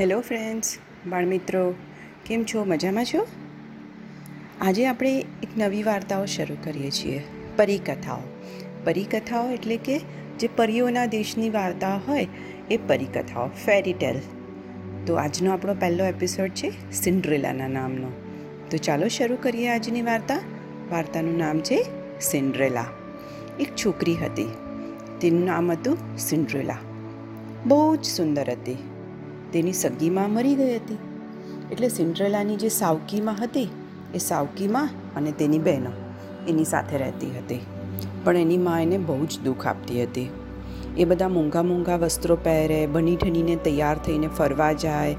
Hello friends, બાળમિત્રો, કેમ છો? મજામાં છો? આજે આપણે એક નવી વાર્તાઓ શરૂ કરીએ છીએ, પરીકથાઓ. પરીકથાઓ એટલે કે જે પરીઓના દેશની વાર્તા હોય, એ પરીકથાઓ ફેરી ટેલ તો આજનો આપણો પહેલો એપિસોડ છે સિન્ડ્રેલાના નામનો. તો ચાલો શરૂ કરીએ આજની વાર્તા. વાર્તાનું નામ છે સિન્ડ્રેલા. એક છોકરી હતી. તેનું નામ હતું સિન્ડ્રેલા. બહુ જ સુંદર હતી. તેની સગીમાં મરી ગઈ હતી. એટલે સિન્ડ્રેલાની જે સાવકીમાં હતી, એ સાવકીમાં અને તેની બહેનો એની સાથે રહેતી હતી. પણ એની મા એને બહુ જ દુઃખ આપતી હતી. એ બધા મોંઘા મોંઘા વસ્ત્રો પહેરે બની ઠનીને તૈયાર થઈને ફરવા જાય,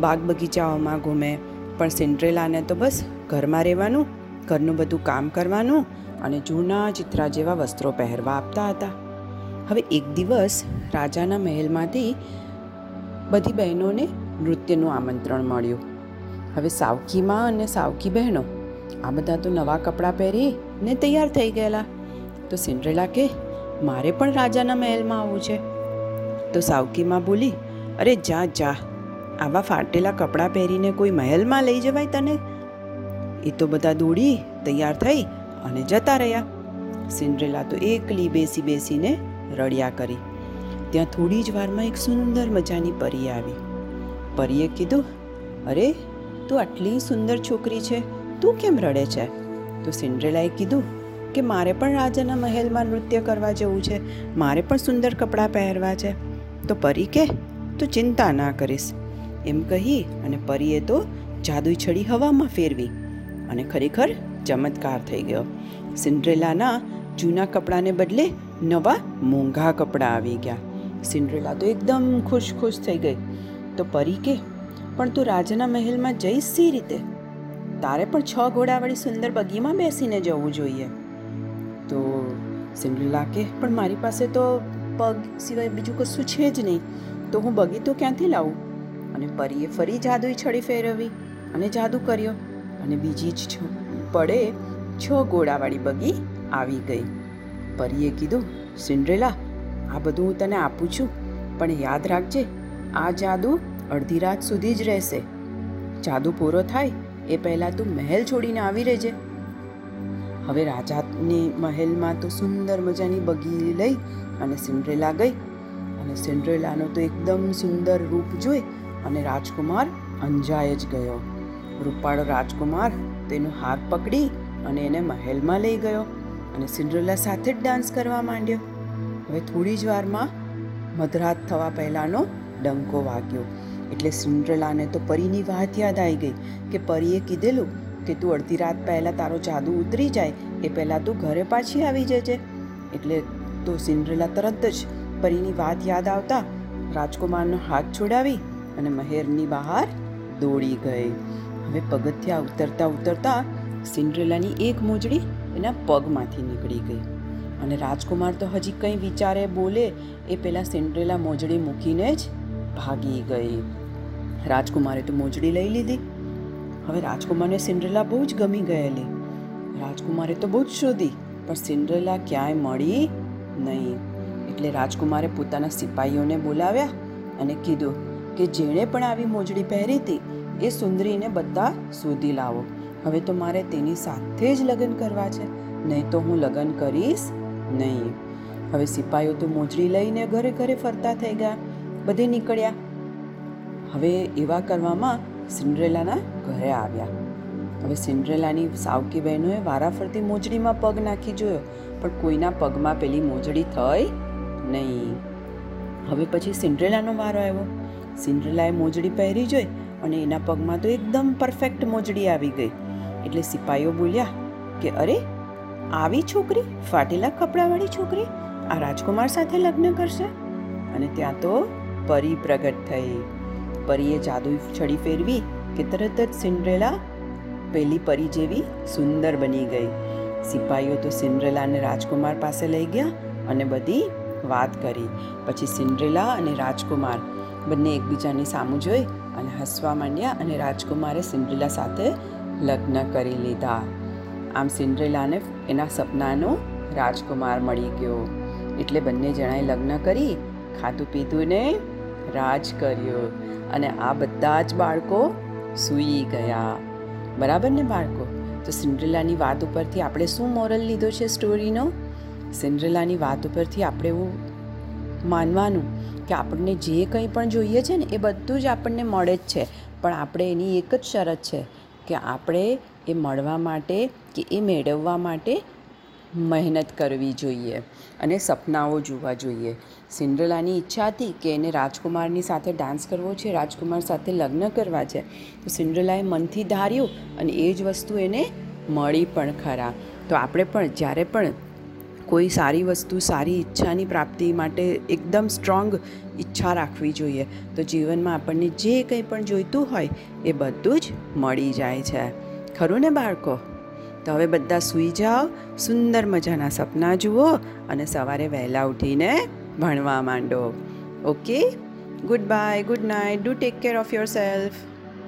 બાગ બગીચાઓમાં ઘૂમે. પણ સિન્ડ્રેલાને તો બસ ઘરમાં રહેવાનું, ઘરનું બધું કામ કરવાનું અને જૂના ચિત્રા જેવા વસ્ત્રો પહેરવા આપતા હતા. હવે એક દિવસ રાજાના મહેલમાંથી બધી બહેનોને નૃત્યનું આમંત્રણ મળ્યું. હવે સાવકીમાં અને સાવકી બહેનો, આ બધા તો નવા કપડાં પહેરી ને તૈયાર થઈ ગયેલા. તો સિન્ડ્રેલા કે, મારે પણ રાજાના મહેલમાં આવવું છે. તો સાવકીમાં બોલી, અરે જા જા. આવા ફાટેલા કપડાં પહેરીને કોઈ મહેલમાં લઈ જવાય તને? એ તો બધા દોડી તૈયાર થઈ અને જતા રહ્યા. સિન્ડ્રેલા તો એકલી બેસી બેસીને રડ્યા કરી. ત્યાં થોડી જ વારમાં એક સુંદર મજાની પરી આવી. પરીએ કીધું, અરે, તું આટલી સુંદર છોકરી છે, તું કેમ રડે છે? તો સિન્ડ્રેલાએ કીધું કે, મારે પણ રાજાના મહેલમાં નૃત્ય કરવા જવું છે, મારે પણ સુંદર કપડાં પહેરવા છે. તો પરી કે તું ચિંતા ના કરીશ. એમ કહી અને પરીએ તો જાદુઈ છડી હવામાં ફેરવી અને ખરેખર ચમત્કાર થઈ ગયો. સિન્ડ્રેલાના જૂના કપડાને બદલે નવા મોંઘા કપડાં આવી ગયા. સિન્ડ્રેલા તો એકદમ ખુશ ખુશ થઈ ગઈ. તો પરી કે, પણ તું રાજાના મહેલમાં જઈશ સી રીતે? તારે પણ છ ઘોડાવાળી સુંદર બગીમાં બેસીને જવું જોઈએ. તો સિન્ડ્રેલા કે, પણ મારી પાસે તો પગ સિવાય બીજું કશું છે જ નહીં. તો હું બગી તો ક્યાંથી લાવું? અને પરીએ ફરી જાદુઈ છડી ફેરવી અને જાદુ કર્યો. અને બીજી જ પડે છ ઘોડાવાળી બગી આવી ગઈ. પરીએ કીધું, સિન્ડ્રેલા આ બધું હું તને આપું છું. પણ યાદ રાખજે, આ જાદુ અડધી રાત સુધી જ રહેશે. જાદુ પૂરો થાય એ પહેલાં તું મહેલ છોડીને આવી રહેજે. હવે રાજાની મહેલમાં તો સુંદર મજાની બગી લઈ અને સિન્ડ્રેલા ગઈ. અને સિન્ડ્રેલાનો તો એકદમ સુંદર રૂપ જોઈ અને રાજકુમાર અંજાય જ ગયો. રૂપાળો રાજકુમાર તેનો હાથ પકડી અને એને મહેલમાં લઈ ગયો અને સિન્ડ્રેલા સાથે જ ડાન્સ કરવા માંડ્યો. હવે થોડી જ વારમાં મધરાત થવા પહેલાંનો ડંકો વાગ્યો. એટલે સિન્ડ્રેલાને તો પરીની વાત યાદ આવી ગઈ કે પરીએ કીધેલું કે તું અડધી રાત પહેલાં તારો જાદુ ઉતરી જાય, એ પહેલાં તું ઘરે પાછી આવી જજે. એટલે તો સિન્ડ્રેલા તરત જ પરીની વાત યાદ આવતા રાજકુમારનો હાથ છોડાવી અને મહેરની બહાર દોડી ગઈ. હવે પગથિયા ઉતરતા ઉતરતા સિન્ડ્રેલાની એક મોજડી એના પગમાંથી નીકળી ગઈ. અને રાજકુમાર તો હજી કંઈ વિચારે, બોલે, એ પહેલાં સિન્ડ્રેલા મોજડી મૂકીને જ ભાગી ગઈ. રાજકુમારે તો મોજડી લઈ લીધી. હવે રાજકુમારને સિન્ડ્રેલા બહુ જ ગમી ગયેલી. રાજકુમારે તો બહુ જ શોધી, પણ સિન્ડ્રેલા ક્યાંય મળી નહીં. એટલે રાજકુમારે પોતાના સિપાહીઓને બોલાવ્યા અને કીધું કે, જેણે પણ આવી મોજડી પહેરી હતી, એ સુંદરીને બધા શોધી લાવો. હવે તો મારે તેની સાથે જ લગ્ન કરવા છે. નહીં તો હું લગ્ન કરીશ નહીં. હવે સિપાહીઓ તો મોજડી લઈને ઘરે ઘરે ફરતા થઈ ગયા. બધે નીકળ્યા. હવે એવા કરવામાં સિન્ડ્રેલાના ઘરે આવ્યા. હવે સિન્ડ્રેલાની સાવકી બહેનોએ વારાફરતી મોજડીમાં પગ નાખી જોયો, પણ કોઈના પગમાં પેલી મોજડી થઈ નહીં. હવે પછી સિન્ડ્રેલાનો વારો આવ્યો. સિન્ડ્રેલાએ મોજડી પહેરી જોઈ અને એના પગમાં તો એકદમ પરફેક્ટ મોજડી આવી ગઈ. એટલે સિપાહીઓ બોલ્યા કે, અરે, આવી છોકરી, ફાટેલા કપડાવાળી છોકરી આ રાજકુમાર સાથે લગ્ન કરશે? અને ત્યાં તો પરી પ્રગટ થઈ. પરીએ જાદુ છડી ફેરવી કે તરત જ સિન્ડ્રેલા પેલી પરી જેવી સુંદર બની ગઈ. સિપાહીઓ તો સિન્ડ્રેલાને રાજકુમાર પાસે લઈ ગયા અને બધી વાત કરી. પછી સિન્ડ્રેલા અને રાજકુમાર બંને એકબીજાની સામું જોઈ અને હસવા માંડ્યા અને રાજકુમારે સિન્ડ્રેલા સાથે લગ્ન કરી લીધા. આમ સિન્ડ્રેલાને એના સપનાનો રાજકુમાર મળી ગયો. એટલે બંને જણાએ લગ્ન કરી, ખાધું પીધું રાજ કર્યો અને આ બધા જ બાળકો સૂઈ ગયા. બરાબર ને બાળકો? તો સિન્ડ્રેલાની વાત ઉપરથી આપણે શું મોરલ લીધો છે સ્ટોરીનો? સિન્ડ્રેલાની વાત ઉપરથી આપણે એવું માનવાનું કે આપણને જે કંઈ પણ જોઈએ છે ને, એ બધું જ આપણને મળે જ છે. પણ આપણે એની એક જ શરત છે. કે આપણે એ મળવા માટે કે એ મેળવવા માટે મહેનત કરવી જોઈએ અને સપનાઓ જોવા જોઈએ. સિન્ડ્રેલાની ઈચ્છા હતી કે એને રાજકુમારની સાથે ડાન્સ કરવો છે, રાજકુમાર સાથે લગ્ન કરવા છે. તો સિન્ડ્રેલાએ મનથી ધાર્યું અને એ જ વસ્તુ એને મળી પણ ખરા. તો આપણે પણ જ્યારે પણ કોઈ સારી વસ્તુ, સારી ઈચ્છાની પ્રાપ્તિ માટે એકદમ સ્ટ્રોંગ ઈચ્છા રાખવી જોઈએ. તો જીવનમાં આપણને જે કંઈ પણ જોઈતું હોય એ બધું જ મળી જાય છે. ખરું ને બાળકો? તો હવે બધા સૂઈ જાઓ, સુંદર મજાના સપના જુઓ અને સવારે વહેલા ઉઠીને ભણવા માંડો. Okay? Good bye, good night, do take care of yourself